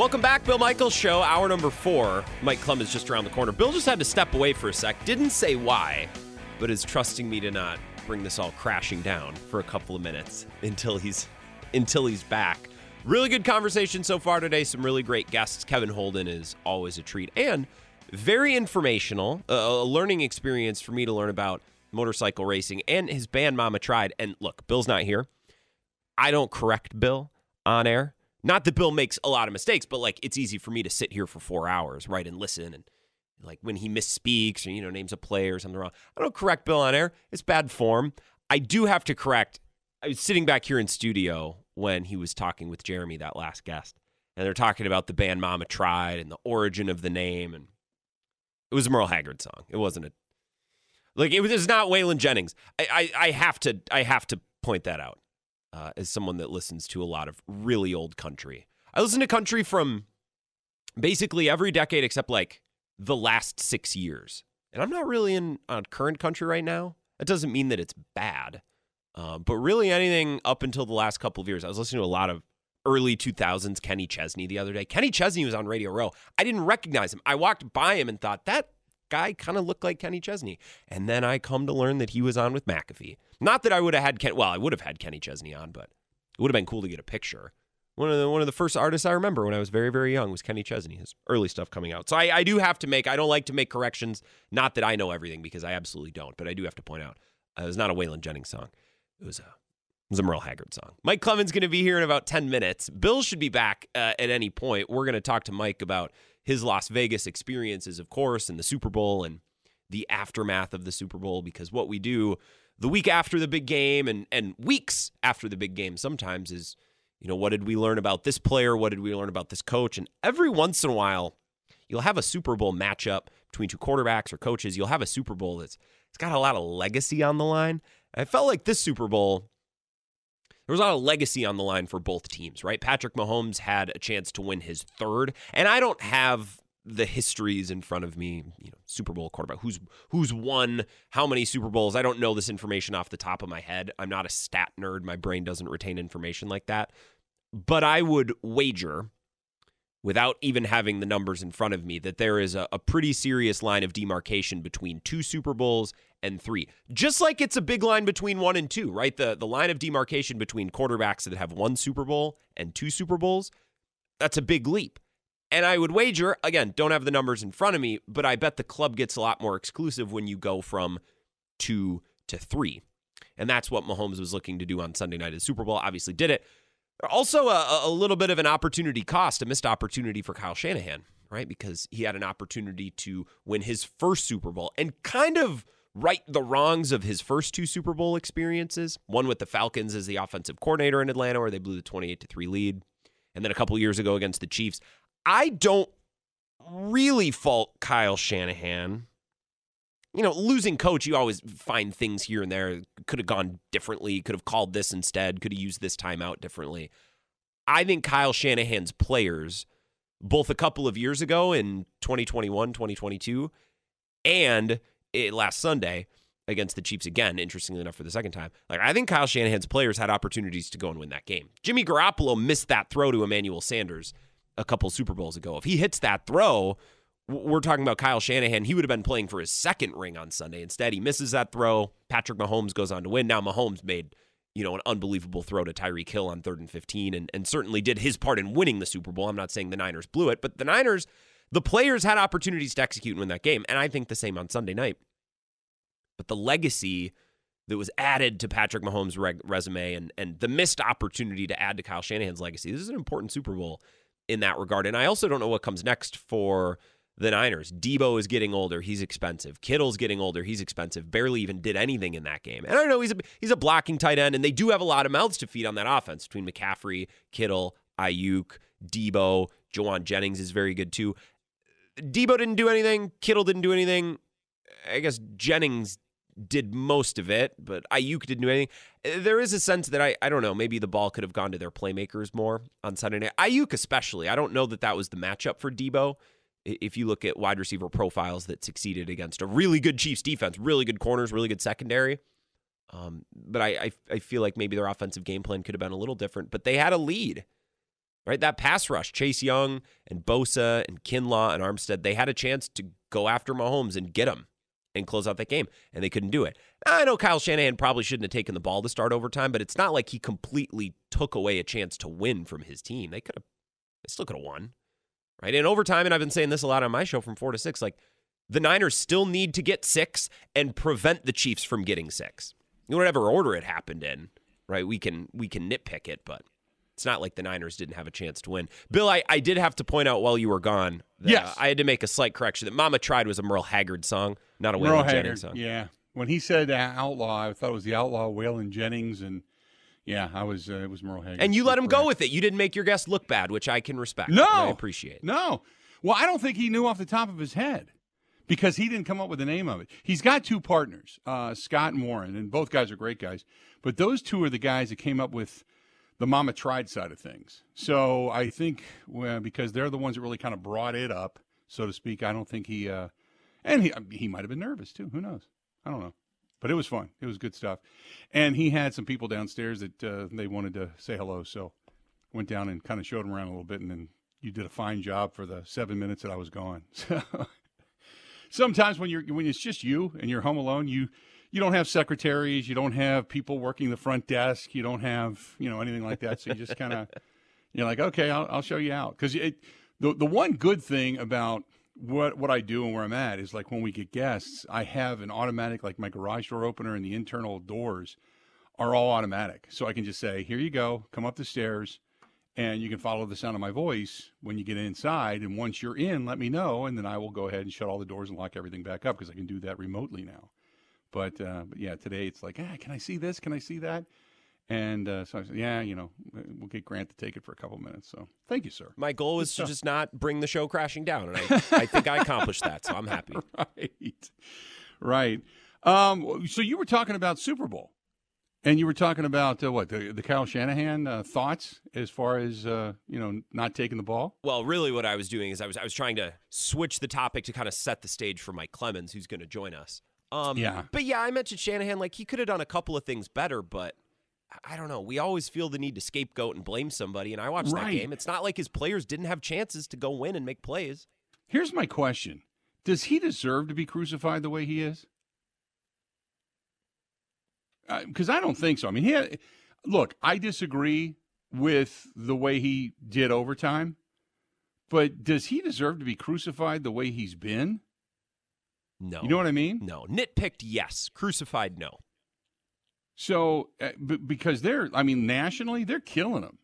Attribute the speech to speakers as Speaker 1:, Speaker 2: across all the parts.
Speaker 1: Welcome back, Bill Michaels Show, hour number four. Mike Clem is just around the corner. Bill just had to step away for a sec. Didn't say why, but is trusting me to not bring this all crashing down for a couple of minutes until he's until he's back. Really good conversation so far today. Some really great guests. Kevin Holden is always a treat and very informational, a learning experience for me to learn about motorcycle racing and his band Mama Tried. And look, Bill's not here. I don't correct Bill on air. Not that Bill makes a lot of mistakes, but like it's easy for me to sit here for four hours, right, and listen and like when he misspeaks or you know names a player or something wrong. I don't correct Bill on air. It's bad form. I do have to correct. I was sitting back here in studio when he was talking with Jeremy, that last guest, and they're talking about the band Mama Tried and the origin of the name, and it was a Merle Haggard song. It wasn't a like it was. It's not Waylon Jennings. I, I I have to I have to point that out uh, as someone that listens to a lot of really old country. I listen to country from basically every decade except like the last six years. And I'm not really in on current country right now. That doesn't mean that it's bad. Uh, but really anything up until the last couple of years. I was listening to a lot of early 2000s Kenny Chesney the other day. Kenny Chesney was on Radio Row. I didn't recognize him. I walked by him and thought, that guy kind of looked like Kenny Chesney. And then I come to learn that he was on with McAfee. Not that I would have had Ken. Well, I would have had Kenny Chesney on, but it would have been cool to get a picture. One of the one of the first artists I remember when I was very very young was Kenny Chesney. His early stuff coming out. So I, I do have to make. I don't like to make corrections. Not that I know everything because I absolutely don't. But I do have to point out uh, it was not a Waylon Jennings song. It was a it was a Merle Haggard song. Mike Clemens going to be here in about 10 minutes. Bill should be back uh, at any point. We're going to talk to Mike about his Las Vegas experiences, of course, and the Super Bowl and the aftermath of the Super Bowl because what we do the week after the big game and and weeks after the big game sometimes is you know what did we learn about this player? What did we learn about this coach? And every once in a while you'll have a super bowl matchup between two quarterbacks or coaches. You'll have a super bowl that's it's got a lot of legacy on the line. I felt like this super bowl there was a lot of legacy on the line for both teams right patrick mahomes had a chance to win his third and i don't have the histories in front of me, you know, Super Bowl quarterback, who's who's won how many Super Bowls. I don't know this information off the top of my head. I'm not a stat nerd. My brain doesn't retain information like that. But I would wager, without even having the numbers in front of me, that there is a, a pretty serious line of demarcation between two Super Bowls and three. Just like it's a big line between one and two, right? The the line of demarcation between quarterbacks that have one Super Bowl and two Super Bowls, that's a big leap. And I would wager, again, don't have the numbers in front of me, but I bet the club gets a lot more exclusive when you go from two to three. And that's what Mahomes was looking to do on Sunday night at the Super Bowl. Obviously, did it. Also, a, a little bit of an opportunity cost, a missed opportunity for Kyle Shanahan, right? Because he had an opportunity to win his first Super Bowl and kind of right the wrongs of his first two Super Bowl experiences. One with the Falcons as the offensive coordinator in Atlanta, where they blew the 28 to 3 lead. And then a couple years ago against the Chiefs. I don't really fault Kyle Shanahan. You know, losing coach, you always find things here and there. Could have gone differently, could have called this instead, could have used this timeout differently. I think Kyle Shanahan's players, both a couple of years ago in 2021, 2022, and it, last Sunday against the Chiefs again, interestingly enough, for the second time. Like, I think Kyle Shanahan's players had opportunities to go and win that game. Jimmy Garoppolo missed that throw to Emmanuel Sanders a couple Super Bowls ago. If he hits that throw, we're talking about Kyle Shanahan. He would have been playing for his second ring on Sunday. Instead, he misses that throw. Patrick Mahomes goes on to win. Now Mahomes made, you know, an unbelievable throw to Tyreek Hill on third and 15 and, and certainly did his part in winning the Super Bowl. I'm not saying the Niners blew it, but the Niners, the players had opportunities to execute and win that game. And I think the same on Sunday night. But the legacy that was added to Patrick Mahomes' reg- resume and, and the missed opportunity to add to Kyle Shanahan's legacy, this is an important Super Bowl in that regard. And I also don't know what comes next for the Niners. Deebo is getting older; he's expensive. Kittle's getting older; he's expensive. Barely even did anything in that game. And I know he's a he's a blocking tight end, and they do have a lot of mouths to feed on that offense between McCaffrey, Kittle, Aiyuk, Deebo. Jauan Jennings is very good too. Deebo didn't do anything. Kittle didn't do anything. I guess Jennings did most of it, but Aiyuk didn't do anything. There is a sense that I, I don't know, maybe the ball could have gone to their playmakers more on Sunday night. Aiyuk especially. I don't know that that was the matchup for Deebo. If you look at wide receiver profiles that succeeded against a really good Chiefs defense, really good corners, really good secondary. Um, but I, I, I feel like maybe their offensive game plan could have been a little different. But they had a lead. Right? That pass rush, Chase Young and Bosa and Kinlaw and Armstead, they had a chance to go after Mahomes and get him and close out that game, and they couldn't do it. I know Kyle Shanahan probably shouldn't have taken the ball to start overtime, but it's not like he completely took away a chance to win from his team. They could have, they still could have won, right? In overtime, and I've been saying this a lot on my show from four to six, like the Niners still need to get six and prevent the Chiefs from getting six. Whatever order it happened in, right? We can we can nitpick it, but it's not like the Niners didn't have a chance to win. Bill, I, I did have to point out while you were gone. That,
Speaker 2: yes.
Speaker 1: Uh, I had to make a slight correction. That Mama Tried was a Merle Haggard song, not a Waylon Jennings song.
Speaker 2: Yeah. When he said uh, outlaw, I thought it was the outlaw Waylon Jennings, and yeah, I was uh, it was Merle Haggard.
Speaker 1: And you let him
Speaker 2: Correct.
Speaker 1: go with it. You didn't make your guest look bad, which I can respect.
Speaker 2: No,
Speaker 1: I appreciate. It.
Speaker 2: No, well, I don't think he knew off the top of his head because he didn't come up with the name of it. He's got two partners, uh, Scott and Warren, and both guys are great guys. But those two are the guys that came up with the Mama Tried side of things. So I think well, because they're the ones that really kind of brought it up, so to speak. I don't think he, uh, and he he might have been nervous too. Who knows? I don't know. But it was fun. It was good stuff. And he had some people downstairs that uh, they wanted to say hello. So went down and kind of showed them around a little bit. And then you did a fine job for the seven minutes that I was gone. So sometimes when you're when it's just you and you're home alone, you you don't have secretaries, you don't have people working the front desk, you don't have you know anything like that. So you just kind of you're like, okay, I'll, I'll show you out because the the one good thing about what what I do and where I'm at is like when we get guests, I have an automatic like my garage door opener and the internal doors are all automatic, so I can just say, here you go, come up the stairs. And you can follow the sound of my voice when you get inside. And once you're in, let me know, and then I will go ahead and shut all the doors and lock everything back up because I can do that remotely now. But, uh, but yeah, today it's like, ah, can I see this? Can I see that? And uh, so I said, yeah, you know, we'll get Grant to take it for a couple minutes. So thank you, sir.
Speaker 1: My goal was
Speaker 2: Good
Speaker 1: to just not bring the show crashing down, and I, I think I accomplished that. So I'm happy.
Speaker 2: right, right. Um, so you were talking about Super Bowl, and you were talking about uh, what the the Kyle Shanahan uh, thoughts as far as uh, you know not taking the ball.
Speaker 1: Well, really, what I was doing is I was I was trying to switch the topic to kind of set the stage for Mike Clemens, who's going to join us. Um,
Speaker 2: Yeah.
Speaker 1: But yeah, I mentioned Shanahan. Like he could have done a couple of things better, but I- don't know. We always feel the need to scapegoat and blame somebody. And I watched that game. It's not like his players didn't have chances to go win and make plays.
Speaker 2: Here's my question: Does he deserve to be crucified the way he is? Because I don't think so. I mean, he had, look. I disagree with the way he did overtime, but does he deserve to be crucified the way he's been?
Speaker 1: No.
Speaker 2: You know what I mean?
Speaker 1: No. Nitpicked, yes. Crucified, no.
Speaker 2: So, uh, b- because they're, I mean, nationally, they're killing him.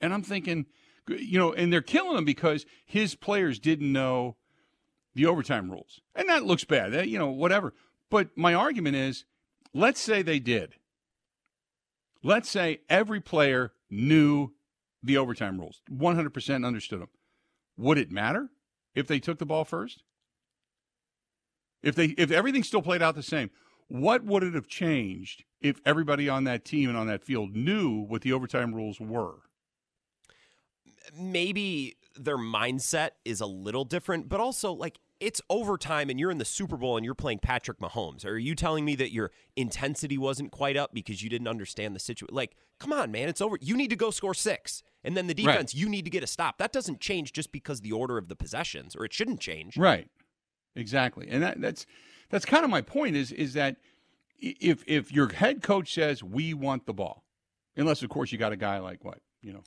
Speaker 2: And I'm thinking, you know, and they're killing him because his players didn't know the overtime rules. And that looks bad, that, you know, whatever. But my argument is let's say they did. Let's say every player knew the overtime rules, 100% understood them. Would it matter if they took the ball first? If they if everything still played out the same, what would it have changed if everybody on that team and on that field knew what the overtime rules were?
Speaker 1: maybe their mindset is a little different, but also like it's overtime and you're in the Super Bowl and you're playing Patrick Mahomes. Are you telling me that your intensity wasn't quite up because you didn't understand the situation? Like, come on, man, it's over. You need to go score six. And then the
Speaker 2: Right.
Speaker 1: defense, you need to get a stop. That doesn't change just because the order of the possessions, or it shouldn't change.
Speaker 2: Right. Exactly. And that, that's that's kind of my point is is that if if your head coach says we want the ball, unless of course you got a guy like what, you know,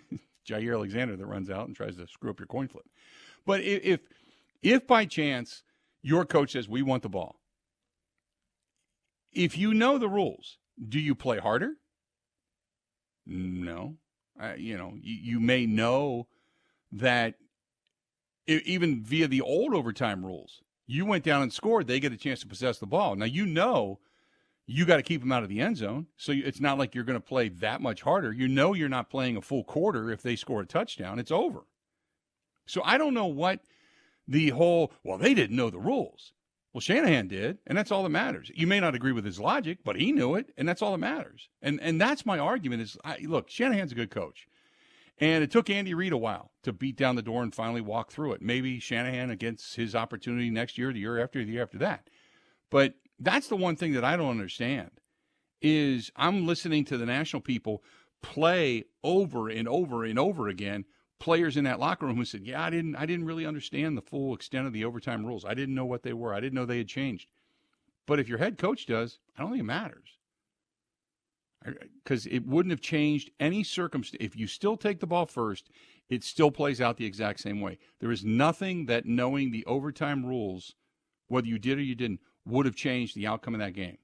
Speaker 2: Jaire Alexander that runs out and tries to screw up your coin flip. But if if by chance your coach says we want the ball, if you know the rules, do you play harder? No. You know, you, you may know that even via the old overtime rules, you went down and scored, they get a chance to possess the ball. Now you know you got to keep them out of the end zone, so it's not like you're going to play that much harder. You know you're not playing a full quarter if they score a touchdown, it's over. So I don't know what the whole well they didn't know the rules. Well, Shanahan did, and that's all that matters. You may not agree with his logic, but he knew it, and that's all that matters. And and that's my argument is I, look, Shanahan's a good coach. And it took Andy Reid a while to beat down the door and finally walk through it. Maybe Shanahan against his opportunity next year, the year after, the year after that. But that's the one thing that I don't understand is I'm listening to the national people play over and over and over again players in that locker room who said, "Yeah, I didn't I didn't really understand the full extent of the overtime rules. I didn't know what they were. I didn't know they had changed." But if your head coach does, I don't think it matters. Because it wouldn't have changed any circumstance. If you still take the ball first, it still plays out the exact same way. There is nothing that knowing the overtime rules, whether you did or you didn't, would have changed the outcome of that game.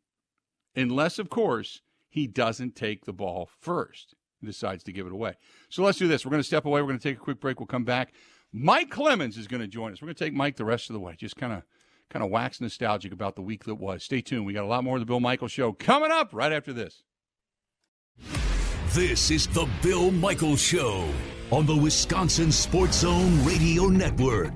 Speaker 2: Unless, of course, he doesn't take the ball first and decides to give it away. So let's do this. We're going to step away. We're going to take a quick break. We'll come back. Mike Clemens is going to join us. We're going to take Mike the rest of the way. Just kind of kind of wax nostalgic about the week that was. Stay tuned. We got a lot more of the Bill Michael show coming up right after this.
Speaker 3: This is the Bill Michaels show on the Wisconsin Sports Zone Radio Network.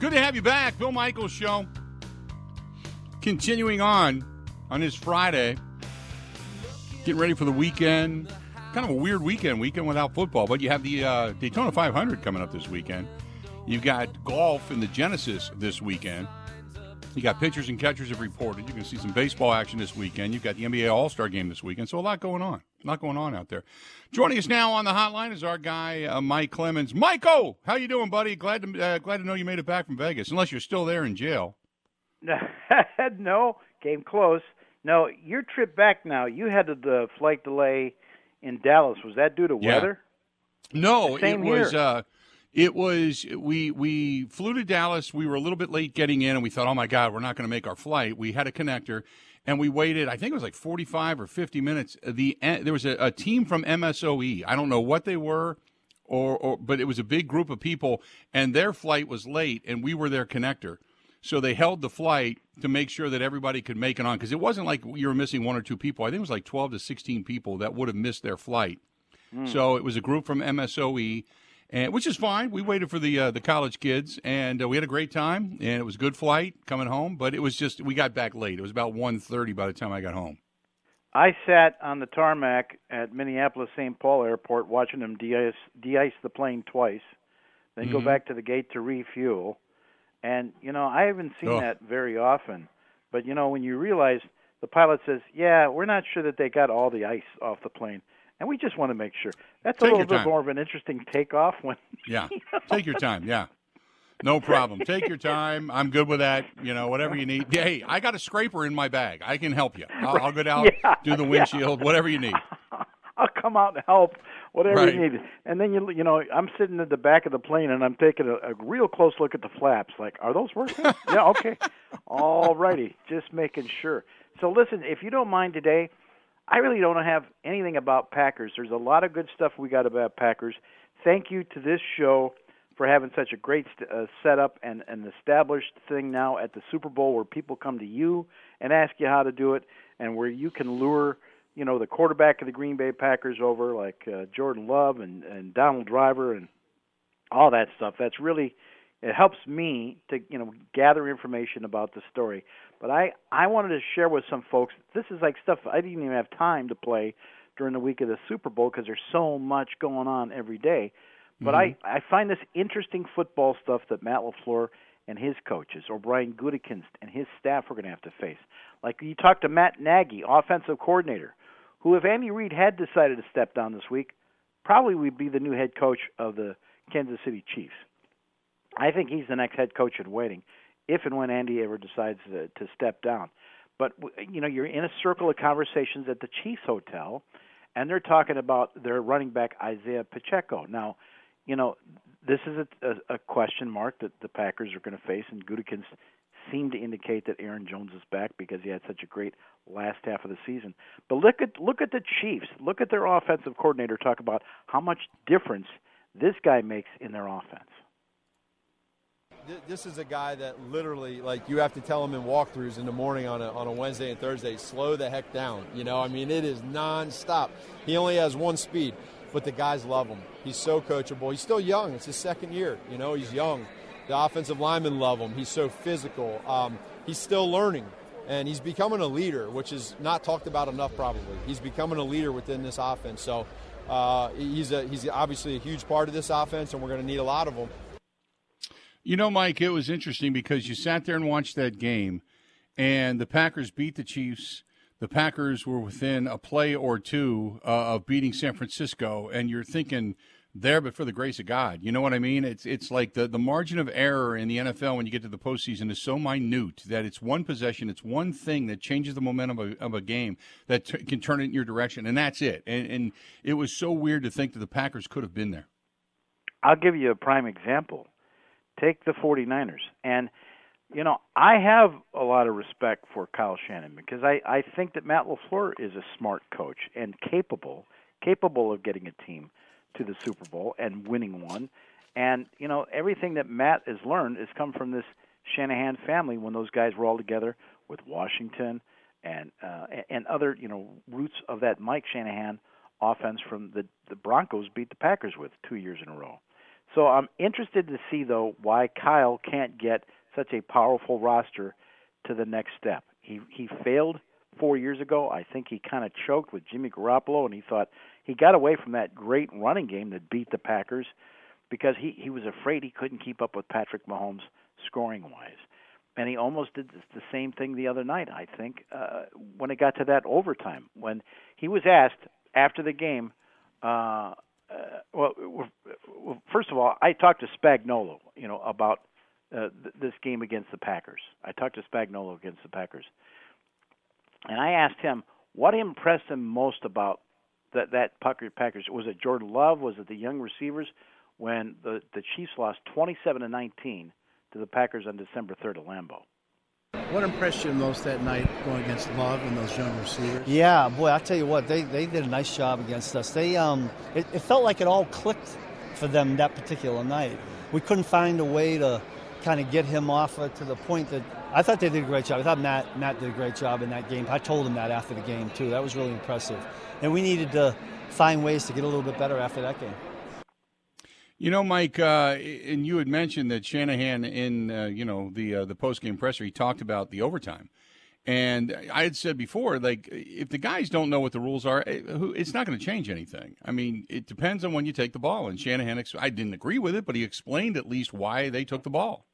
Speaker 2: Good to have you back. Bill Michaels Show. Continuing on on this Friday. Getting ready for the weekend. Kind of a weird weekend, weekend without football, but you have the uh, Daytona 500 coming up this weekend. You've got golf in the Genesis this weekend. You got pitchers and catchers have reported. You can see some baseball action this weekend. You've got the NBA All Star game this weekend. So a lot going on. A lot going on out there. Joining us now on the hotline is our guy uh, Mike Clemens. Michael, how you doing, buddy? Glad to uh, glad to know you made it back from Vegas. Unless you're still there in jail.
Speaker 4: no, came close. No, your trip back now. You had the flight delay in Dallas. Was that due to
Speaker 2: yeah.
Speaker 4: weather?
Speaker 2: No,
Speaker 4: it
Speaker 2: was. Uh, it was we we flew to Dallas. We were a little bit late getting in, and we thought, oh my god, we're not going to make our flight. We had a connector, and we waited. I think it was like forty five or fifty minutes. The there was a, a team from MSOE. I don't know what they were. Or, or, but it was a big group of people, and their flight was late, and we were their connector. So they held the flight to make sure that everybody could make it on because it wasn't like you were missing one or two people. I think it was like 12 to 16 people that would have missed their flight. Mm. So it was a group from MSOE and which is fine. We waited for the uh, the college kids, and uh, we had a great time, and it was a good flight coming home. But it was just we got back late. It was about 1.30 by the time I got home.
Speaker 4: I sat on the tarmac at Minneapolis St. Paul Airport watching them de-ice, de-ice the plane twice, then mm-hmm. go back to the gate to refuel. And you know, I haven't seen oh. that very often. But you know, when you realize the pilot says, "Yeah, we're not sure that they got all the ice off the plane." and we just want to make sure. That's
Speaker 2: Take
Speaker 4: a little bit
Speaker 2: time.
Speaker 4: more of an interesting takeoff when.
Speaker 2: Yeah, you know? take your time. Yeah, no problem. Take your time. I'm good with that. You know, whatever you need. Hey, I got a scraper in my bag. I can help you. I'll, I'll go down,
Speaker 4: yeah,
Speaker 2: do the windshield,
Speaker 4: yeah.
Speaker 2: whatever you need.
Speaker 4: I'll come out and help, whatever
Speaker 2: right.
Speaker 4: you need. And then you, you know, I'm sitting at the back of the plane and I'm taking a, a real close look at the flaps. Like, are those working? yeah, okay, all righty. Just making sure. So listen, if you don't mind today, I really don't have anything about Packers. There's a lot of good stuff we got about Packers. Thank you to this show for having such a great uh, setup and an established thing now at the Super Bowl where people come to you and ask you how to do it and where you can lure, you know, the quarterback of the Green Bay Packers over like uh, Jordan Love and and Donald Driver and all that stuff. That's really it helps me to you know gather information about the story. But I I wanted to share with some folks. This is like stuff I didn't even have time to play during the week of the Super Bowl because there's so much going on every day. But mm-hmm. I I find this interesting football stuff that Matt LaFleur and his coaches, or Brian Gutekunst and his staff, are going to have to face. Like you talked to Matt Nagy, offensive coordinator, who, if Andy Reid had decided to step down this week, probably would be the new head coach of the Kansas City Chiefs. I think he's the next head coach in waiting, if and when Andy ever decides to, to step down. But you know, you're in a circle of conversations at the Chiefs hotel, and they're talking about their running back Isaiah Pacheco. Now, you know, this is a, a, a question mark that the Packers are going to face, and Gutekunst seemed to indicate that Aaron Jones is back because he had such a great last half of the season. But look at look at the Chiefs. Look at their offensive coordinator talk about how much difference this guy makes in their offense
Speaker 5: this is a guy that literally, like, you have to tell him in walkthroughs in the morning on a, on a Wednesday and Thursday, slow the heck down. You know, I mean, it is nonstop. He only has one speed, but the guys love him. He's so coachable. He's still young. It's his second year. You know, he's young. The offensive linemen love him. He's so physical. Um, he's still learning. and he's becoming a leader, which is not talked about enough. Probably he's becoming a leader within this offense. So uh, he's a, he's obviously a huge part of this offense, and we're going to need a lot of them.
Speaker 2: You know, Mike, it was interesting because you sat there and watched that game, and the Packers beat the Chiefs. The Packers were within a play or two uh, of beating San Francisco, and you're thinking there, but for the grace of God. You know what I mean? It's it's like the, the margin of error in the NFL when you get to the postseason is so minute that it's one possession, it's one thing that changes the momentum of a, of a game that t- can turn it in your direction, and that's it. And, and it was so weird to think that the Packers could have been there.
Speaker 4: I'll give you a prime example. Take the 49ers. And, you know, I have a lot of respect for Kyle Shanahan because I, I think that Matt LaFleur is a smart coach and capable, capable of getting a team to the Super Bowl and winning one. And, you know, everything that Matt has learned has come from this Shanahan family when those guys were all together with Washington and uh, and other, you know, roots of that Mike Shanahan offense from the the Broncos beat the Packers with two years in a row. So I'm interested to see though why Kyle can't get such a powerful roster to the next step. He he failed four years ago. I think he kind of choked with Jimmy Garoppolo, and he thought he got away from that great running game that beat the Packers because he he was afraid he couldn't keep up with Patrick Mahomes scoring wise. And he almost did the same thing the other night, I think, uh, when it got to that overtime. When he was asked after the game, uh, uh, well, well, first of all, I talked to Spagnuolo, you know, about uh, th- this game against the Packers. I talked to Spagnuolo against the Packers, and I asked him what impressed him most about that that Packers. Was it Jordan Love? Was it the young receivers? When the the Chiefs lost 27 to 19 to the Packers on December 3rd at Lambeau.
Speaker 6: What impressed you most that night going against Love and those young receivers?
Speaker 7: Yeah, boy, I tell you what, they, they did a nice job against us. They um, it, it felt like it all clicked for them that particular night. We couldn't find a way to kind of get him off to the point that I thought they did a great job. I thought Matt Matt did a great job in that game. I told him that after the game too. That was really impressive, and we needed to find ways to get a little bit better after that game.
Speaker 2: You know, Mike, uh, and you had mentioned that Shanahan in uh, you know the uh, the post game presser he talked about the overtime, and I had said before, like if the guys don't know what the rules are, eh, it's not going to change anything. I mean, it depends on when you take the ball. And Shanahan, I didn't agree with it, but he explained at least why they took the ball.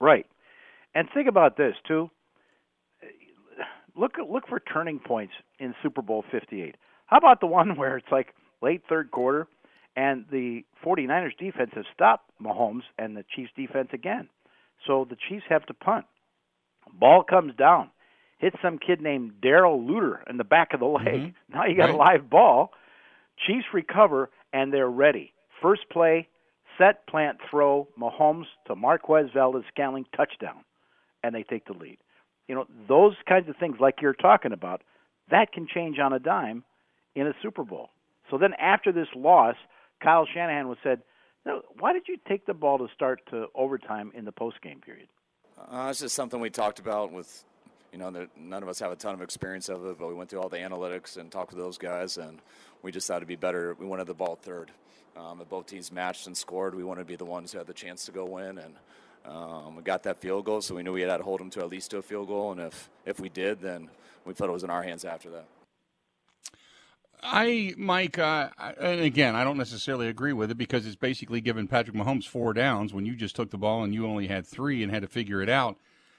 Speaker 4: Right, and think about this too. Look look for turning points in Super Bowl Fifty Eight. How about the one where it's like late third quarter? And the 49ers defense has stopped Mahomes and the Chiefs defense again. So the Chiefs have to punt. Ball comes down, hits some kid named Darrell Luter in the back of the leg. Mm-hmm. Now you got right. a live ball. Chiefs recover and they're ready. First play, set, plant, throw, Mahomes to Marquez Valdes Scantling touchdown, and they take the lead. You know, those kinds of things like you're talking about, that can change on a dime in a Super Bowl. So then after this loss, Kyle Shanahan was said, "Why did you take the ball to start to overtime in the post game period?"
Speaker 8: Uh, it's just something we talked about with, you know, none of us have a ton of experience of it, but we went through all the analytics and talked to those guys, and we just thought it'd be better. We wanted the ball third. Um, if both teams matched and scored, we wanted to be the ones who had the chance to go win, and um, we got that field goal, so we knew we had to hold them to at least to a field goal, and if if we did, then we felt it was in our hands after that.
Speaker 2: I, Mike, uh, and again, I don't necessarily agree with it because it's basically giving Patrick Mahomes four downs when you just took the ball and you only had three and had to figure it out.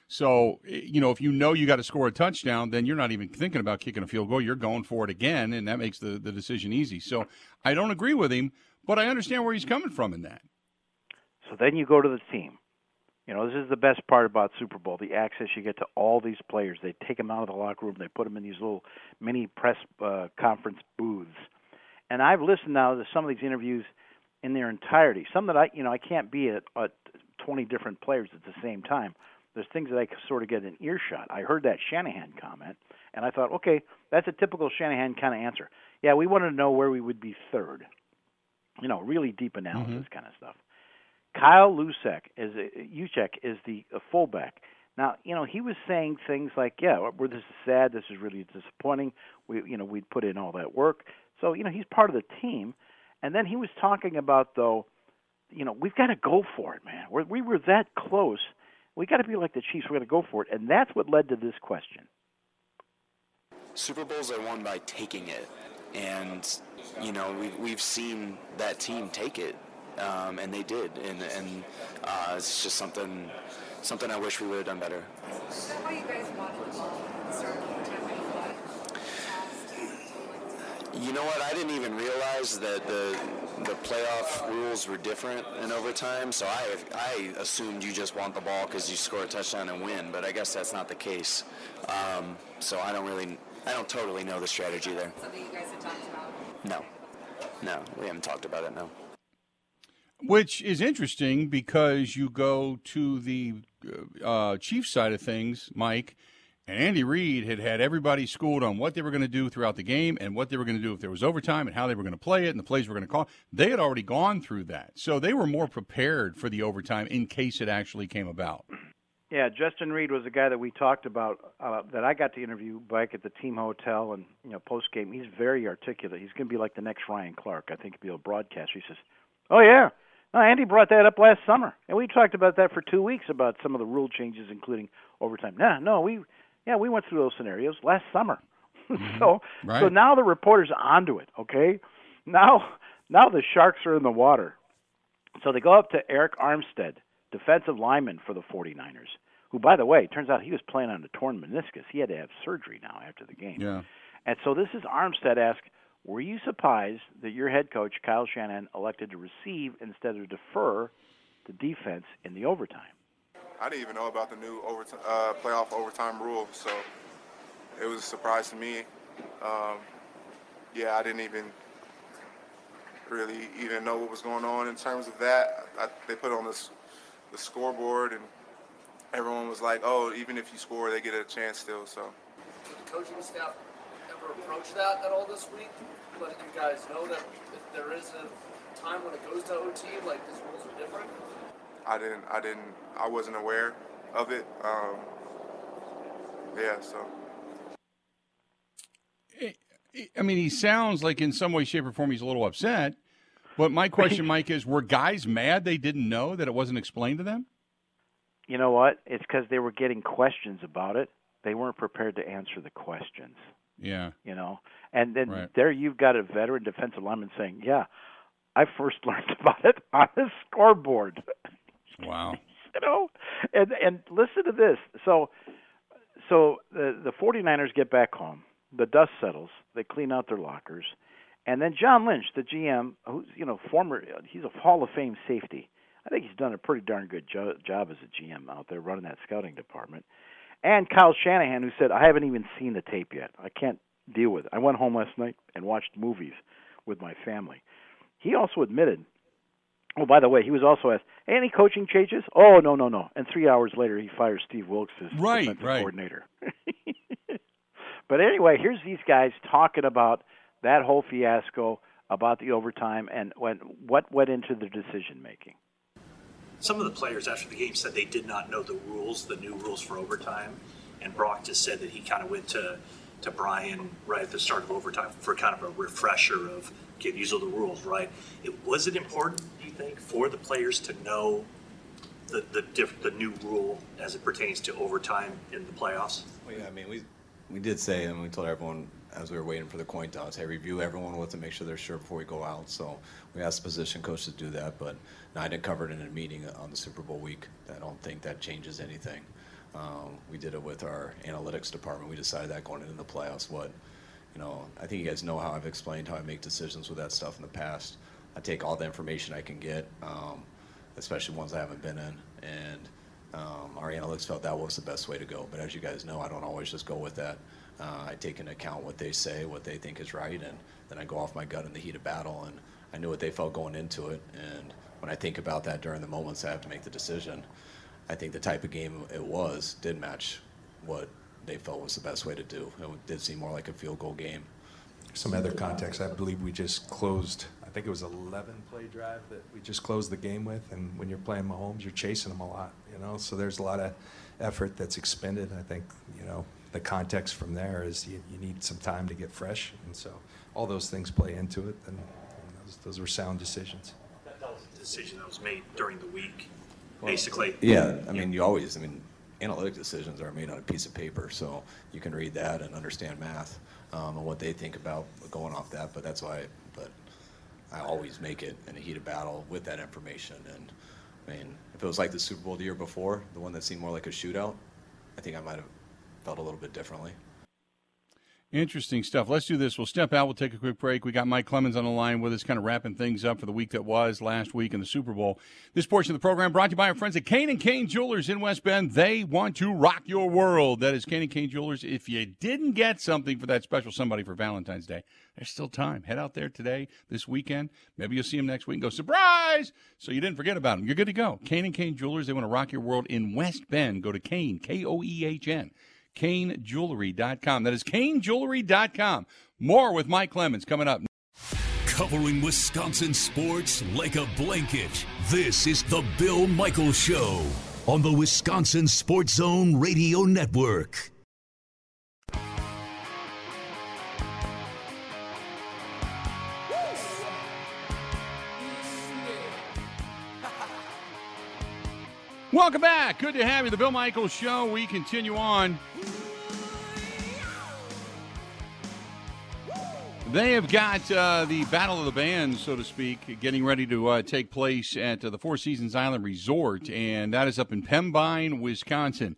Speaker 2: So, you know, if you know you got to score a touchdown, then you're not even thinking about kicking a field goal. You're going for it again, and that makes the, the decision easy. So I don't agree with him, but I understand where he's coming from in that.
Speaker 4: So then you go to the team. You know, this is the best part about Super Bowl: the access you get to all these players. They take them out of the locker room, they put them in these little mini press uh, conference booths. And I've listened now to some of these interviews in their entirety. Some that I, you know, I can't be at, at 20 different players at the same time. There's things that I sort of get an earshot. I heard that Shanahan comment, and I thought, okay, that's a typical Shanahan kind of answer. Yeah, we wanted to know where we would be third. You know, really deep analysis mm-hmm. kind of stuff. Kyle Juszczyk is Juszczyk is the fullback. Now, you know, he was saying things like, "Yeah, we're this is sad. This is really disappointing. We, you know, we'd put in all that work." So, you know, he's part of the team. And then he was talking about, though, you know, we've got to go for it, man. We're, we were that close. We got to be like the Chiefs. We got to go for it, and that's what led to this question.
Speaker 9: Super Bowls are won by taking it, and you know we've we've seen that team take it, um, and they did, and and uh, it's just something something I wish we would have done better.
Speaker 10: How you guys wanted the ball at the start of the time when you
Speaker 9: know what? I didn't even realize that the the playoff rules were different in overtime. So I I assumed you just want the ball because you score a touchdown and win. But I guess that's not the case. Um, so I don't really I don't totally know the strategy there.
Speaker 10: something you guys had talked about?
Speaker 9: No, no, we haven't talked about it. No.
Speaker 2: Which is interesting because you go to the uh, chief side of things, Mike, and Andy Reid had had everybody schooled on what they were going to do throughout the game and what they were going to do if there was overtime and how they were going to play it and the plays were going to call. They had already gone through that. So they were more prepared for the overtime in case it actually came about.
Speaker 4: Yeah, Justin Reid was the guy that we talked about uh, that I got to interview back at the team hotel and you know post game. He's very articulate. He's going to be like the next Ryan Clark. I think he'll be a broadcaster. He says, "Oh yeah, no, Andy brought that up last summer, and we talked about that for two weeks about some of the rule changes, including overtime. No, no, we yeah we went through those scenarios last summer. so
Speaker 2: Right.
Speaker 4: so now the reporters onto it. Okay, now now the sharks are in the water. So they go up to Arik Armstead, defensive lineman for the 49ers, who, by the way, turns out he was playing on a torn meniscus. He had to have surgery now after the game.
Speaker 2: Yeah.
Speaker 4: And so this is Armstead asked, Were you surprised that your head coach, Kyle Shanahan, elected to receive instead of defer the defense in the overtime?
Speaker 11: I didn't even know about the new overtime, uh, playoff overtime rule, so it was a surprise to me. Um, yeah, I didn't even really even know what was going on in terms of that. I, they put on this the scoreboard, and everyone was like, "Oh, even if you score, they get a chance still." So
Speaker 12: Did the coaching staff ever approach that at all this week? Letting you guys know that if there is a time when it goes to OT, like these rules are different?
Speaker 11: I didn't, I didn't, I wasn't aware of it. Um, yeah, so.
Speaker 2: I mean, he sounds like in some way, shape, or form he's a little upset. But my question, Mike, is were guys mad they didn't know that it wasn't explained to them?
Speaker 4: You know what? It's because they were getting questions about it. They weren't prepared to answer the questions.
Speaker 2: Yeah.
Speaker 4: You know, and then
Speaker 2: Right.
Speaker 4: there you've got a veteran defensive lineman saying, "Yeah, I first learned about it on the scoreboard."
Speaker 2: Wow.
Speaker 4: you know, and and listen to this. So, so the the 49ers get back home. The dust settles. They clean out their lockers, and then John Lynch, the GM, who's you know former, he's a Hall of Fame safety. I think he's done a pretty darn good jo- job as a GM out there running that scouting department. And Kyle Shanahan, who said, "I haven't even seen the tape yet. I can't deal with it. I went home last night and watched movies with my family." He also admitted Oh, by the way, he was also asked, "Any coaching changes?" Oh, no, no, no. And three hours later, he fires Steve Wilks as
Speaker 2: Right,
Speaker 4: defensive
Speaker 2: right.
Speaker 4: coordinator. but anyway, here's these guys talking about that whole fiasco, about the overtime, and when, what went into the decision making.
Speaker 13: Some of the players after the game said they did not know the rules, the new rules for overtime, and Brock just said that he kind of went to to Brian right at the start of overtime for kind of a refresher of okay, these are the rules, right? It was it important, do you think, for the players to know the the diff, the new rule as it pertains to overtime in the playoffs?
Speaker 14: Well, yeah, I mean, we we did say, and we told everyone as we were waiting for the coin toss, hey, review everyone with to make sure they're sure before we go out. So we asked the position coach to do that, but I didn't cover it in a meeting on the Super Bowl week. I don't think that changes anything. Um, we did it with our analytics department. We decided that going into the playoffs. What, you know, I think you guys know how I've explained how I make decisions with that stuff in the past. I take all the information I can get, um, especially ones I haven't been in, and um, our analytics felt that was the best way to go. But as you guys know, I don't always just go with that. Uh, I take into account what they say, what they think is right, and then I go off my gut in the heat of battle. And I knew what they felt going into it. And when I think about that during the moments I have to make the decision, I think the type of game it was did match what they felt was the best way to do. It did seem more like a field goal game.
Speaker 15: Some other context, I believe we just closed, I think it was 11 play drive that we just closed the game with. And when you're playing Mahomes, you're chasing him a lot, you know? So there's a lot of effort that's expended. I think, you know, the context from there is you, you need some time to get fresh. And so all those things play into it. And, and those, those were sound decisions.
Speaker 13: That, that was a decision that was made during the week. basically.
Speaker 14: Yeah, I mean, you always, I mean, analytic decisions are made on a piece of paper, so you can read that and understand math um, and what they think about going off that. But that's why, but I always make it in a heated battle with that information. And I mean, if it was like the Super Bowl the year before, the one that seemed more like a shootout, I think I might have felt a little bit differently.
Speaker 2: Interesting stuff. Let's do this. We'll step out. We'll take a quick break. We got Mike Clemens on the line with us, kind of wrapping things up for the week that was last week in the Super Bowl. This portion of the program brought to you by our friends at Koehn and Koehn Jewelers in West Bend. They want to rock your world. That is Koehn and Koehn Jewelers. If you didn't get something for that special somebody for Valentine's Day, there's still time. Head out there today, this weekend. Maybe you'll see them next week and go, surprise! So you didn't forget about them. You're good to go. Koehn and Koehn Jewelers. They want to rock your world in West Bend. Go to Koehn, K O E H N KoehnJewelry.com. That is KoehnJewelry.com. More with Mike Clemens coming up.
Speaker 3: Covering Wisconsin sports like a blanket. This is the Bill Michaels Show on the Wisconsin Sports Zone Radio Network.
Speaker 2: Welcome back. Good to have you. The Bill Michaels Show. We continue on. They have got uh, the Battle of the Bands, so to speak, getting ready to uh, take place at uh, the Four Seasons Island Resort, and that is up in Pembine, Wisconsin.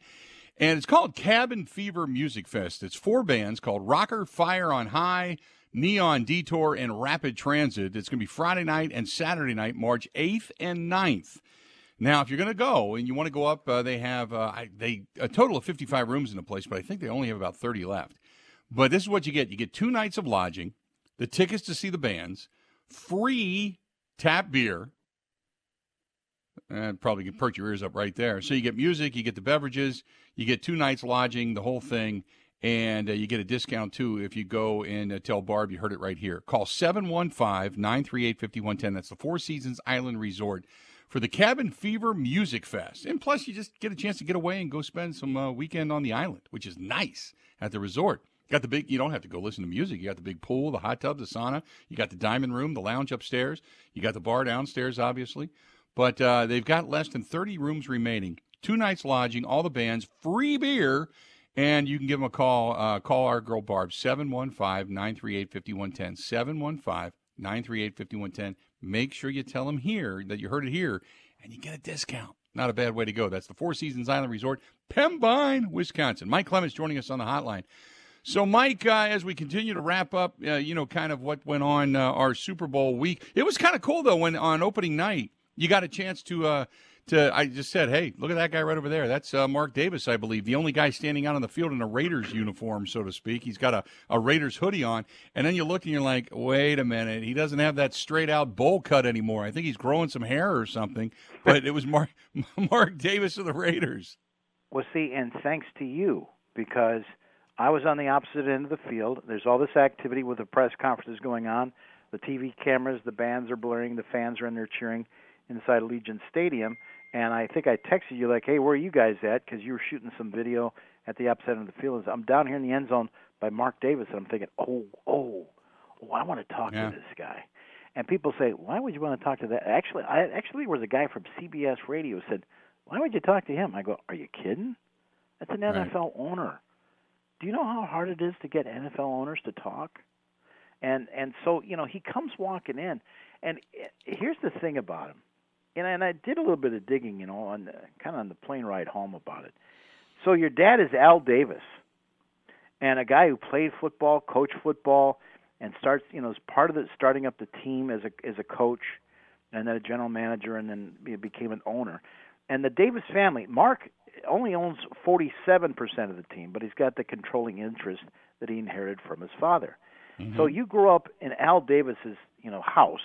Speaker 2: And it's called Cabin Fever Music Fest. It's four bands called Rocker, Fire on High, Neon Detour, and Rapid Transit. It's going to be Friday night and Saturday night, March 8th and 9th. Now, if you're going to go and you want to go up, uh, they have uh, they a total of 55 rooms in the place, but I think they only have about 30 left. But this is what you get: you get two nights of lodging, the tickets to see the bands, free tap beer. And probably can perk your ears up right there. So you get music, you get the beverages, you get two nights lodging, the whole thing, and uh, you get a discount too if you go and uh, tell Barb you heard it right here. Call 715 938 5110. That's the Four Seasons Island Resort for the Cabin Fever Music Fest. And plus, you just get a chance to get away and go spend some uh, weekend on the island, which is nice at the resort. Got the big, you don't have to go listen to music. You got the big pool, the hot tub, the sauna. You got the diamond room, the lounge upstairs. You got the bar downstairs, obviously. But uh, they've got less than 30 rooms remaining. Two nights lodging, all the bands, free beer. And you can give them a call. Uh, call our girl Barb, 715 938 5110. 715 938 5110. Make sure you tell them here that you heard it here, and you get a discount. Not a bad way to go. That's the Four Seasons Island Resort, Pembine, Wisconsin. Mike Clemens joining us on the hotline. So, Mike, uh, as we continue to wrap up, uh, you know, kind of what went on uh, our Super Bowl week, it was kind of cool though when on opening night you got a chance to uh, to I just said, hey, look at that guy right over there. That's uh, Mark Davis, I believe, the only guy standing out on the field in a Raiders uniform, so to speak. He's got a, a Raiders hoodie on, and then you look and you're like, wait a minute, he doesn't have that straight out bowl cut anymore. I think he's growing some hair or something. But it was Mark Mark Davis of the Raiders.
Speaker 4: Well, see, and thanks to you because I was on the opposite end of the field. There's all this activity with the press conferences going on. The TV cameras, the bands are blaring, the fans are in there cheering inside Allegiant Stadium. And I think I texted you like, "Hey, where are you guys at?" Because you were shooting some video at the upside of the field. I'm down here in the end zone by Mark Davis, and I'm thinking, "Oh, oh, oh, I want to talk
Speaker 2: Yeah.
Speaker 4: to this guy." And people say, "Why would you want to talk to that?" Actually, I actually there was a guy from CBS Radio said, "Why would you talk to him?" I go, "Are you kidding? That's an
Speaker 2: Right.
Speaker 4: NFL owner. Do you know how hard it is to get NFL owners to talk?" And and so you know he comes walking in, and eh, here's the thing about him and and I did a little bit of digging, you know, on the, kind of on the plane ride home about it. So your dad is Al Davis, and a guy who played football, coached football, and starts, you know, as part of the starting up the team as a as a coach, and then a general manager, and then became an owner. And the Davis family, Mark only owns 47% of the team, but he's got the controlling interest that he inherited from his father. So mm-hmm. you grew up in Al Davis's, you know, house,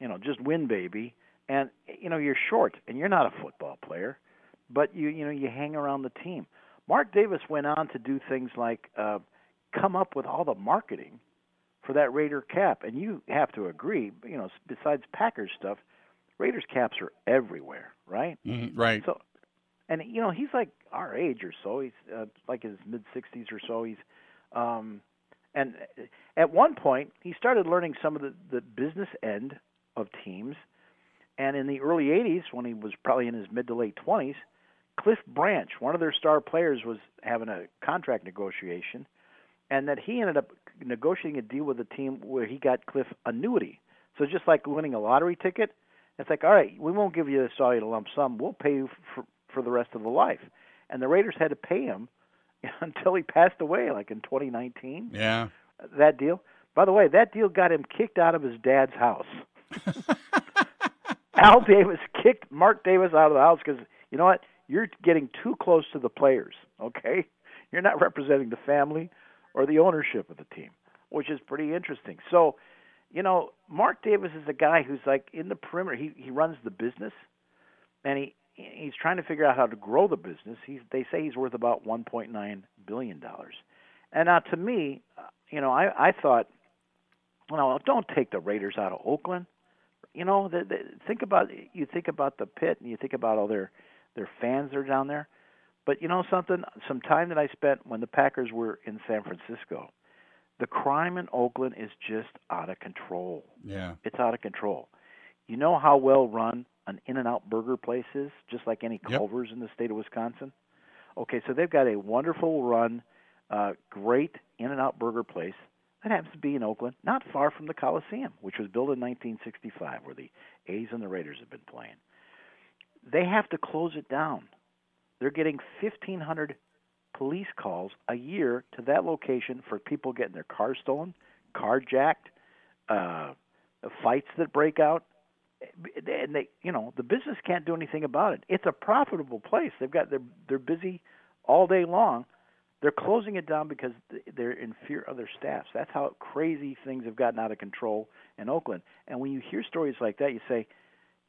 Speaker 4: you know, just win baby, and you know you're short and you're not a football player, but you you know you hang around the team. Mark Davis went on to do things like uh, come up with all the marketing for that Raider cap, and you have to agree, you know, besides Packers stuff, Raiders caps are everywhere, right?
Speaker 2: Mhm, right.
Speaker 4: So, and you know he's like our age or so. He's uh, like his mid sixties or so. He's, um, and at one point he started learning some of the the business end of teams, And in the early 80s, when he was probably in his mid to late 20s, Cliff Branch, one of their star players, was having a contract negotiation, and that he ended up negotiating a deal with the team where he got Cliff annuity. So just like winning a lottery ticket, it's like, all right, we won't give you the salary lump sum. We'll pay you for for the rest of the life. And the Raiders had to pay him until he passed away, like in 2019.
Speaker 2: Yeah.
Speaker 4: That deal. By the way, that deal got him kicked out of his dad's house. Al Davis kicked Mark Davis out of the house because you know what? You're getting too close to the players. Okay, you're not representing the family or the ownership of the team, which is pretty interesting. So, you know, Mark Davis is a guy who's like in the perimeter. He he runs the business, and he he's trying to figure out how to grow the business. He's they say he's worth about 1.9 billion dollars. And now to me, uh, you know, I I thought, you know, don't take the Raiders out of Oakland. You know, the, the, think about you think about the pit and you think about all their their fans that are down there. But you know something? Some time that I spent when the Packers were in San Francisco, the crime in Oakland is just out of control.
Speaker 2: Yeah.
Speaker 4: It's out of control. You know how well run an In-N-Out burger place is, just like any
Speaker 2: Yep.
Speaker 4: Culver's in the state of Wisconsin. Okay, so they've got a wonderful run, uh, great In-N-Out burger place that happens to be in Oakland, not far from the Coliseum, which was built in 1965, where the A's and the Raiders have been playing. They have to close it down. They're getting 1,500 police calls a year to that location for people getting their cars stolen, carjacked, uh, fights that break out and they you know the business can't do anything about it it's a profitable place they've got they're they're busy all day long they're closing it down because they're in fear of their staffs that's how crazy things have gotten out of control in Oakland and when you hear stories like that you say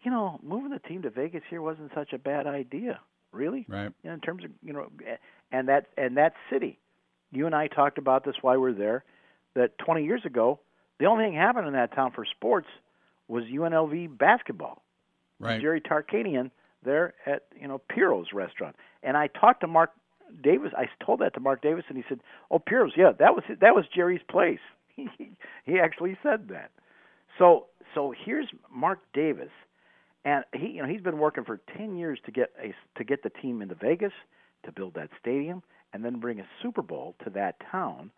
Speaker 4: you know moving the team to Vegas here wasn't such a bad idea really
Speaker 2: Right.
Speaker 4: you know, in terms of you know and that and that city you and I talked about this while we were there that 20 years ago the only thing happened in that town for sports was UNLV basketball.
Speaker 2: Right.
Speaker 4: Jerry Tarkanian there at you know Piero's restaurant, and I talked to Mark Davis. I told that to Mark Davis, and he said, "Oh, Piero's, yeah, that was that was Jerry's place." he actually said that. So so here's Mark Davis, and he you know he's been working for ten years to get a to get the team into Vegas to build that stadium and then bring a Super Bowl to that town.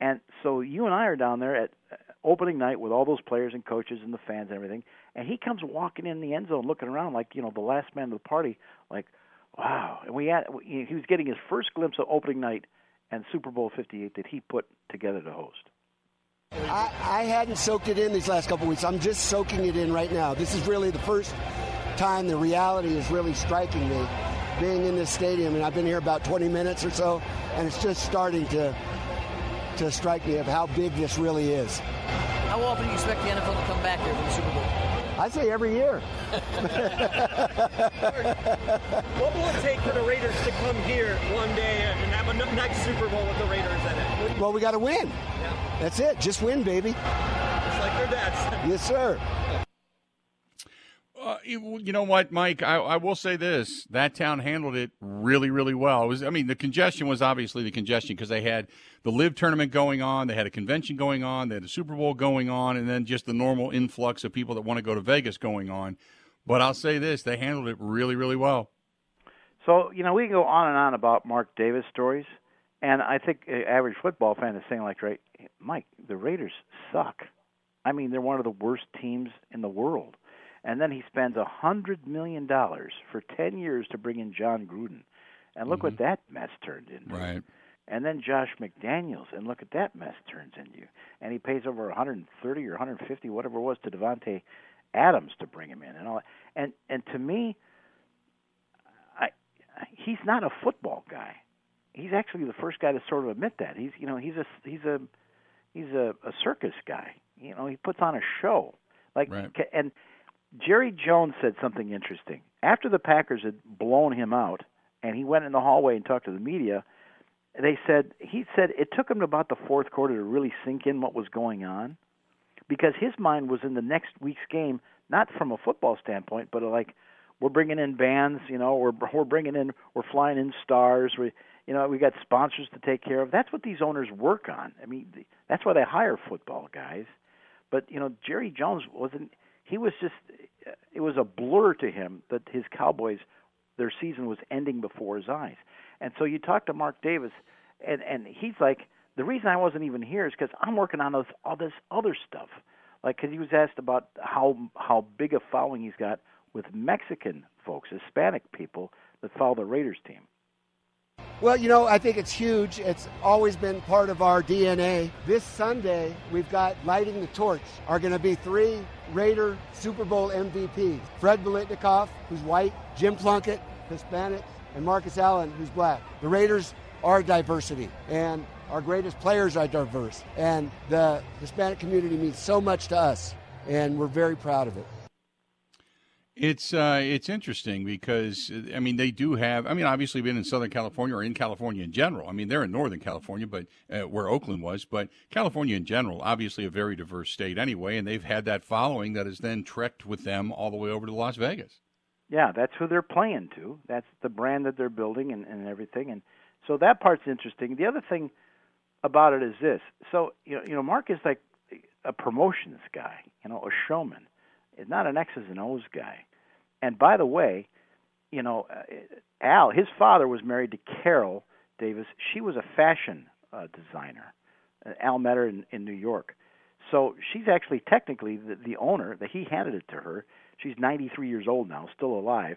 Speaker 4: And so you and I are down there at uh, opening night with all those players and coaches and the fans and everything. And he comes walking in the end zone, looking around like you know the last man of the party, like, wow. And we had he was getting his first glimpse of opening night and Super Bowl Fifty Eight that he put together to host.
Speaker 16: I, I hadn't soaked it in these last couple weeks. I'm just soaking it in right now. This is really the first time the reality is really striking me being in this stadium. And I've been here about 20 minutes or so, and it's just starting to to strike me of how big this really is.
Speaker 17: How often do you expect the NFL to come back here for the Super Bowl?
Speaker 16: I say every year.
Speaker 18: What will it take for the Raiders to come here one day and have a n- nice Super Bowl with the Raiders in it?
Speaker 16: Well, we got to win. That's it. Just win, baby.
Speaker 18: Just like their dads.
Speaker 16: Yes, sir.
Speaker 2: Uh, you you know what, Mike? I, I will say this: that town handled it really, really well. It was, I mean, the congestion was obviously the congestion because they had the live tournament going on, they had a convention going on, they had a Super Bowl going on, and then just the normal influx of people that want to go to Vegas going on. But I'll say this: they handled it really, really well.
Speaker 4: So you know we can go on and on about Mark Davis stories, and I think an average football fan is saying like, right, Mike, the Raiders suck. I mean, they're one of the worst teams in the world. And then he spends a hundred million dollars for ten years to bring in Jon Gruden, and look what mm-hmm. that mess turned into.
Speaker 2: Right.
Speaker 4: And then Josh McDaniels, and look at that mess turns into. And he pays over 130 or 150, whatever it was, to Davante Adams to bring him in, and all. that. And and to me, I he's not a football guy. He's actually the first guy to sort of admit that. He's you know he's a he's a he's a, a circus guy. You know he puts on a show. Like
Speaker 2: Right.
Speaker 4: and Jerry Jones said something interesting after the Packers had blown him out, and he went in the hallway and talked to the media. They said he said it took him about the fourth quarter to really sink in what was going on, because his mind was in the next week's game, not from a football standpoint, but like we're bringing in bands, you know, we're we're bringing in, we're flying in stars, we you know we got sponsors to take care of. That's what these owners work on. I mean, that's why they hire football guys. But you know, Jerry Jones wasn't. he was just uh, it was a blur to him that his Cowboys their season was ending before his eyes. And so you talk to Mark Davis, and and he's like, the reason I wasn't even here is because I'm working on all this other stuff. Like, because he was asked about how how big a following he's got with Mexican folks, Hispanic people that follow the Raiders team.
Speaker 16: Well, you know, I think it's huge. It's always been part of our DNA. This Sunday, we've got Lighting the Torch, are going to be three Raider Super Bowl MVPs Fred Biletnikoff, who's white, Jim Plunkett, Hispanic, and Marcus Allen, who's black. The Raiders are diversity, and our greatest players are diverse. And the Hispanic community means so much to us, and we're very proud of it.
Speaker 2: It's uh, it's interesting because I mean they do have I mean obviously been in Southern California or in California in general. I mean they're in Northern California, but uh, where Oakland was, but California in general, obviously a very diverse state anyway, and they've had that following that has then trekked with them all the way over to Las Vegas.
Speaker 4: Yeah, that's who they're playing to. That's the brand that they're building and, and everything, and so that part's interesting. The other thing about it is this: so you know, you know, Mark is like a promotions guy, you know, a showman He's not an X's and O's guy. And by the way, you know, uh, Al, his father was married to Carol Davis. She was a fashion uh, designer. Uh, Al met her in, in New York. So she's actually technically the, the owner that he handed it to her. She's 93 years old now, still alive.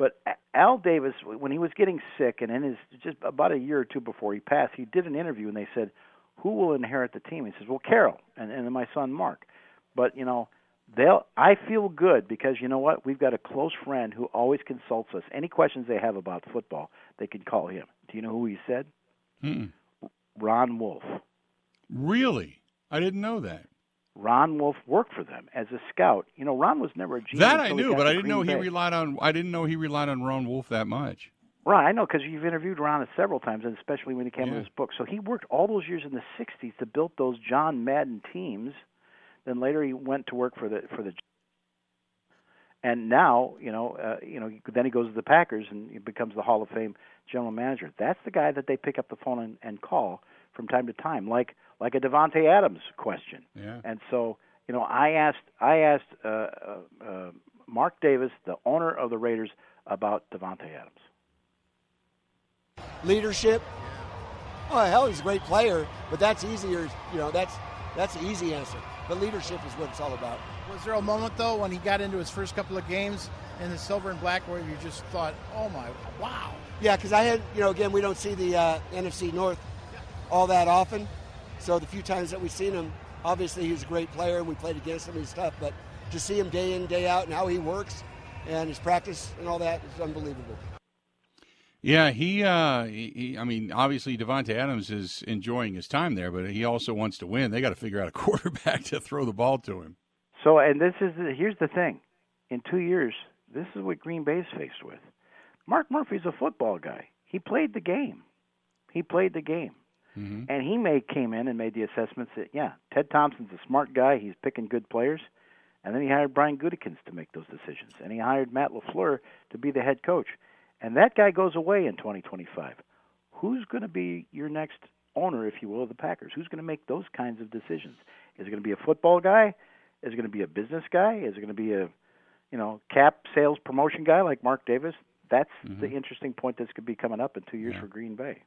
Speaker 4: But Al Davis, when he was getting sick, and in his just about a year or two before he passed, he did an interview, and they said, "Who will inherit the team?" He says, "Well, Carol, and and my son Mark." But you know, they'll I feel good because you know what? We've got a close friend who always consults us. Any questions they have about football, they can call him. Do you know who he said?
Speaker 2: Mm-mm.
Speaker 4: Ron Wolf.
Speaker 2: Really? I didn't know that.
Speaker 4: Ron Wolf worked for them as a scout. You know, Ron was never a GM.
Speaker 2: That I knew, but I didn't
Speaker 4: Green
Speaker 2: know he
Speaker 4: Bay.
Speaker 2: relied on. I didn't know he relied on Ron Wolf that much.
Speaker 4: Right, I know because you've interviewed Ron several times, and especially when he came
Speaker 2: Yeah.
Speaker 4: with his book. So he worked all those years in the '60s to build those John Madden teams. Then later he went to work for the for the. And now, you know, uh, you know, then he goes to the Packers and he becomes the Hall of Fame general manager. That's the guy that they pick up the phone and, and call from time to time, like like a Davante Adams question.
Speaker 2: Yeah.
Speaker 4: And so, you know, I asked I asked uh, uh, uh, Mark Davis, the owner of the Raiders, about Davante Adams.
Speaker 16: Leadership. Oh hell, he's a great player, but that's easier. You know, that's that's the easy answer. But leadership is what it's all about.
Speaker 6: Was there a moment though when he got into his first couple of games in the silver and black where you just thought, "Oh my, wow"?
Speaker 16: Yeah, because I had, you know, again, we don't see the uh, NFC North all that often. So the few times that we've seen him, obviously he's a great player and we played against him and stuff. But to see him day in, day out, and how he works and his practice and all that is unbelievable.
Speaker 2: Yeah, he, uh, he, he- I mean, obviously Davante Adams is enjoying his time there, but he also wants to win. They got to figure out a quarterback to throw the ball to him.
Speaker 4: So, and this is the, here's the thing: in two years, this is what Green Bay's faced with. Mark Murphy's a football guy. He played the game. He played the game, Mm-hmm. and he made came in and made the assessments that yeah, Ted Thompson's a smart guy. He's picking good players, and then he hired Brian Gutekunst to make those decisions, and he hired Matt LaFleur to be the head coach. And that guy goes away in 2025. Who's going to be your next owner, if you will, of the Packers? Who's going to make those kinds of decisions? Is it going to be a football guy? Is it going to be a business guy? Is it going to be a, you know, cap sales promotion guy like Mark Davis? That's mm-hmm. the interesting point that's going to be coming up in two years for Green Bay.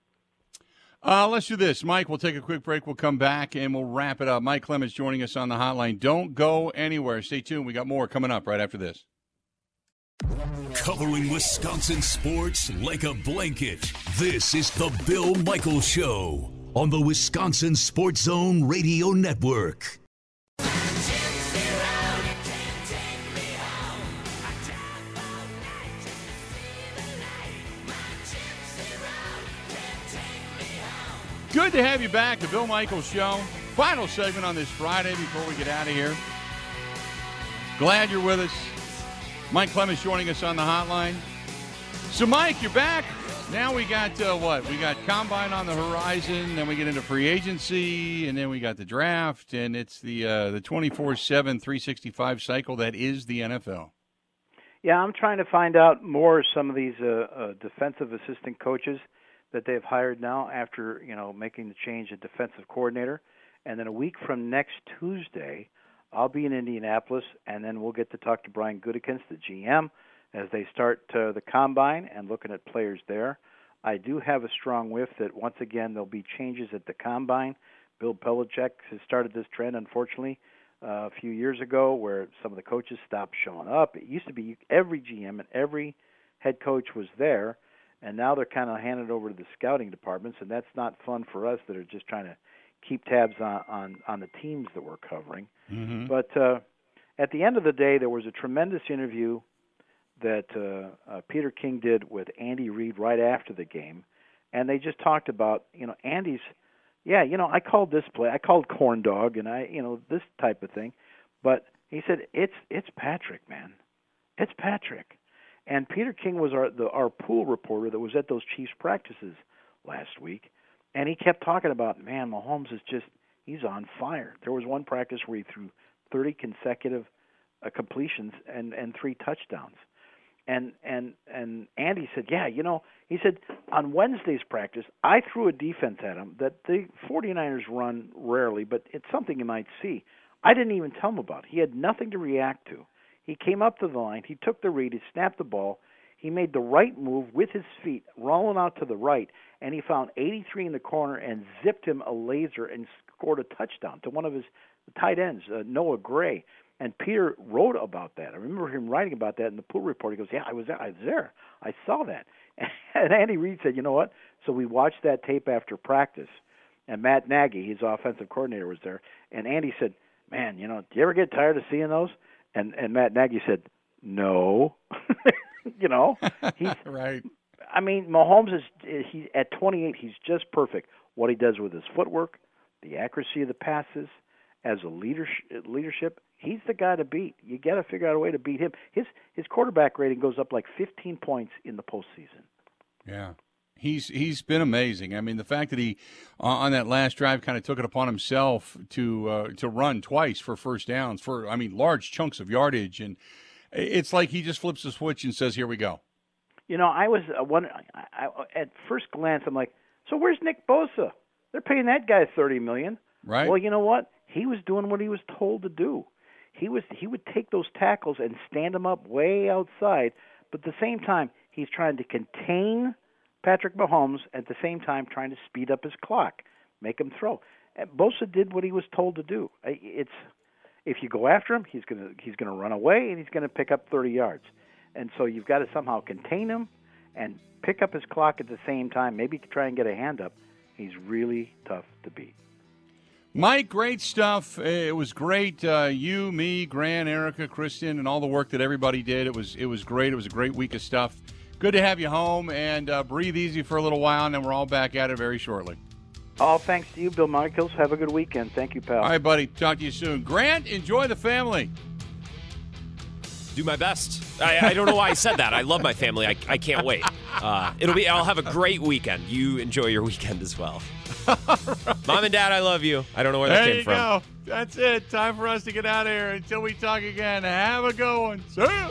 Speaker 2: Uh, let's do this. Mike, we'll take a quick break. We'll come back and we'll wrap it up. Mike Clemens joining us on the hotline. Don't go anywhere. Stay tuned. We got more coming up right after this.
Speaker 3: Covering Wisconsin sports like a blanket. This is the Bill Michaels Show on the Wisconsin Sports Zone Radio Network.
Speaker 2: Good to have you back. The Bill Michaels Show. Final segment on this Friday before we get out of here. Glad you're with us. Mike Clemens joining us on the hotline. So, Mike, you're back. Now we got uh, what? We got combine on the horizon. Then we get into free agency, and then we got the draft, and it's the uh, the 24/7, 365 cycle that is the NFL.
Speaker 4: Yeah, I'm trying to find out more some of these uh, uh, defensive assistant coaches that they've hired now after you know making the change at defensive coordinator, and then a week from next Tuesday, I'll be in Indianapolis, and then we'll get to talk to Brian Gutekunst, the GM, as they start uh, the combine and looking at players there. I do have a strong whiff that once again there'll be changes at the combine. Bill Belichick has started this trend, unfortunately, uh, a few years ago, where some of the coaches stopped showing up. It used to be every GM and every head coach was there, and now they're kind of handed over to the scouting departments, and that's not fun for us that are just trying to keep tabs on on, on the teams that we're covering.
Speaker 2: Mm-hmm.
Speaker 4: But uh, at the end of the day, there was a tremendous interview that uh, uh, Peter King did with Andy Reid right after the game, and they just talked about you know Andy's, yeah, you know I called this play, I called corn dog, and I you know this type of thing, but he said it's it's Patrick, man, it's Patrick, and Peter King was our the, our pool reporter that was at those Chiefs practices last week, and he kept talking about man, Mahomes is just he's on fire. There was one practice where he threw 30 consecutive uh, completions and and three touchdowns. And and and Andy said, "Yeah, you know," he said, "on Wednesday's practice, I threw a defense at him that the 49ers run rarely, but it's something you might see. I didn't even tell him about. He had nothing to react to. He came up to the line, he took the read, he snapped the ball, he made the right move with his feet, rolling out to the right, and he found 83 in the corner and zipped him a laser and scored a touchdown to one of his tight ends, uh, Noah Gray. And Peter wrote about that. I remember him writing about that in the pool report. He goes, "Yeah, I was. I was there. I saw that." And Andy Reid said, "You know what?" So we watched that tape after practice, and Matt Nagy, his offensive coordinator, was there. And Andy said, "Man, you know, do you ever get tired of seeing those?" And and Matt Nagy said, "No." you know, he's
Speaker 2: right.
Speaker 4: I mean, Mahomes is he at 28. He's just perfect. What he does with his footwork, the accuracy of the passes, as a leadership, leadership, he's the guy to beat. You got to figure out a way to beat him. His his quarterback rating goes up like 15 points in the postseason.
Speaker 2: Yeah. He's he's been amazing. I mean, the fact that he uh, on that last drive kind of took it upon himself to uh, to run twice for first downs for I mean large chunks of yardage, and it's like he just flips a switch and says, "Here we go."
Speaker 4: You know, I was uh, one I, I, at first glance. I'm like, so where's Nick Bosa? They're paying that guy thirty million.
Speaker 2: Right.
Speaker 4: Well, you know what? He was doing what he was told to do. He was he would take those tackles and stand them up way outside, but at the same time he's trying to contain Patrick Mahomes at the same time trying to speed up his clock, make him throw. And Bosa did what he was told to do. It's if you go after him, he's gonna he's gonna run away and he's gonna pick up 30 yards. And so you've got to somehow contain him and pick up his clock at the same time. Maybe try and get a hand up. He's really tough to beat.
Speaker 2: Mike, great stuff. It was great. Uh, you, me, Grant, Erica, Kristen, and all the work that everybody did. It was it was great. It was a great week of stuff. Good to have you home and uh, breathe easy for a little while, and then we're all back at it very shortly.
Speaker 4: All thanks to you, Bill Michaels. Have a good weekend. Thank you, pal.
Speaker 2: All right, buddy. Talk to you soon. Grant, enjoy the family.
Speaker 1: Do my best. I, I don't know why I said that. I love my family. I, I can't wait. Uh, it'll be. I'll have a great weekend. You enjoy your weekend as well. Mom and Dad, I love you. I don't know where that
Speaker 2: there
Speaker 1: came
Speaker 2: you
Speaker 1: from.
Speaker 2: go. That's it. Time for us to get out of here. Until we talk again, have a good one. See ya.